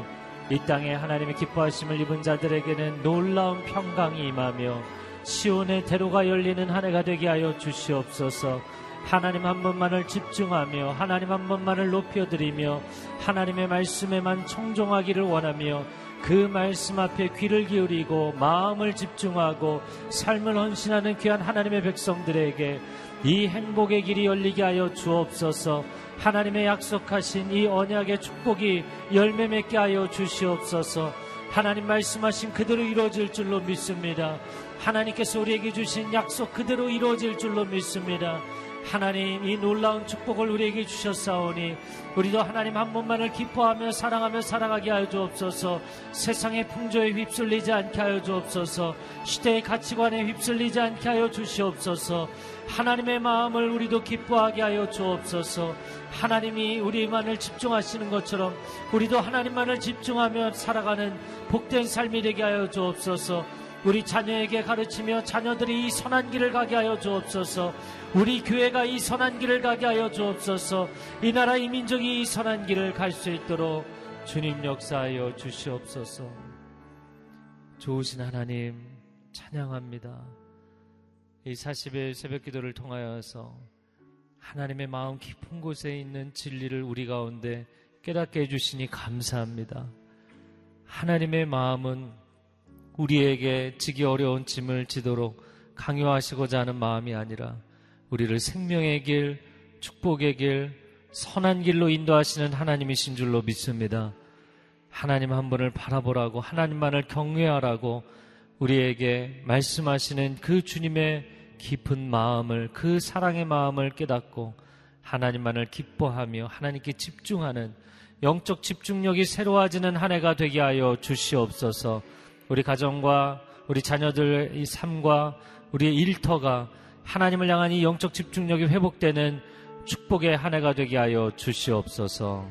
이 땅에 하나님의 기뻐하심을 입은 자들에게는 놀라운 평강이 임하며 시온의 대로가 열리는 한 해가 되게 하여 주시옵소서. 하나님 한 분만을 집중하며 하나님 한 분만을 높여드리며 하나님의 말씀에만 청종하기를 원하며 그 말씀 앞에 귀를 기울이고 마음을 집중하고 삶을 헌신하는 귀한 하나님의 백성들에게 이 행복의 길이 열리게 하여 주옵소서 하나님의 약속하신 이 언약의 축복이 열매 맺게 하여 주시옵소서 하나님 말씀하신 그대로 이루어질 줄로 믿습니다. 하나님께서 우리에게 주신 약속 그대로 이루어질 줄로 믿습니다. 하나님 이 놀라운 축복을 우리에게 주셨사오니 우리도 하나님 한 분만을 기뻐하며 사랑하며 살아가게 하여 주옵소서. 세상의 풍조에 휩쓸리지 않게 하여 주옵소서. 시대의 가치관에 휩쓸리지 않게 하여 주시옵소서. 하나님의 마음을 우리도 기뻐하게 하여 주옵소서. 하나님이 우리만을 집중하시는 것처럼 우리도 하나님만을 집중하며 살아가는 복된 삶이 되게 하여 주옵소서 우리 자녀에게 가르치며 자녀들이 이 선한 길을 가게 하여 주옵소서. 우리 교회가 이 선한 길을 가게 하여 주옵소서. 이 나라 이 민족이 이 선한 길을 갈 수 있도록 주님 역사하여 주시옵소서. 좋으신 하나님 찬양합니다. 이 40일 새벽 기도를 통하여서 하나님의 마음 깊은 곳에 있는 진리를 우리 가운데 깨닫게 해주시니 감사합니다. 하나님의 마음은 우리에게 지기 어려운 짐을 지도록 강요하시고자 하는 마음이 아니라 우리를 생명의 길, 축복의 길, 선한 길로 인도하시는 하나님이신 줄로 믿습니다. 하나님 한 분을 바라보라고 하나님만을 경외하라고 우리에게 말씀하시는 그 주님의 깊은 마음을 그 사랑의 마음을 깨닫고 하나님만을 기뻐하며 하나님께 집중하는 영적 집중력이 새로워지는 한 해가 되게 하여 주시옵소서. 우리 가정과 우리 자녀들의 삶과 우리의 일터가 하나님을 향한 이 영적 집중력이 회복되는 축복의 한 해가 되게 하여 주시옵소서.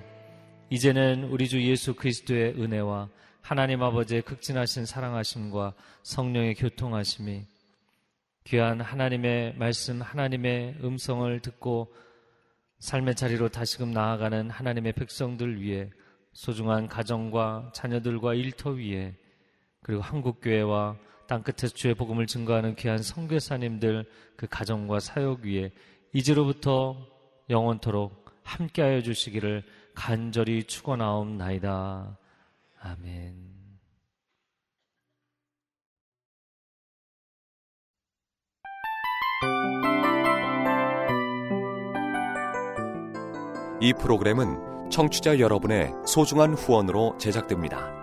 이제는 우리 주 예수 그리스도의 은혜와 하나님 아버지의 극진하신 사랑하심과 성령의 교통하심이 귀한 하나님의 말씀, 하나님의 음성을 듣고 삶의 자리로 다시금 나아가는 하나님의 백성들 위해 소중한 가정과 자녀들과 일터 위에 그리고 한국교회와 땅끝에서 주의 복음을 증거하는 귀한 성교사님들 그 가정과 사역 위에 이제로부터 영원토록 함께하여 주시기를 간절히 축원하옵나이다. 아멘. 이 프로그램은 청취자 여러분의 소중한 후원으로 제작됩니다.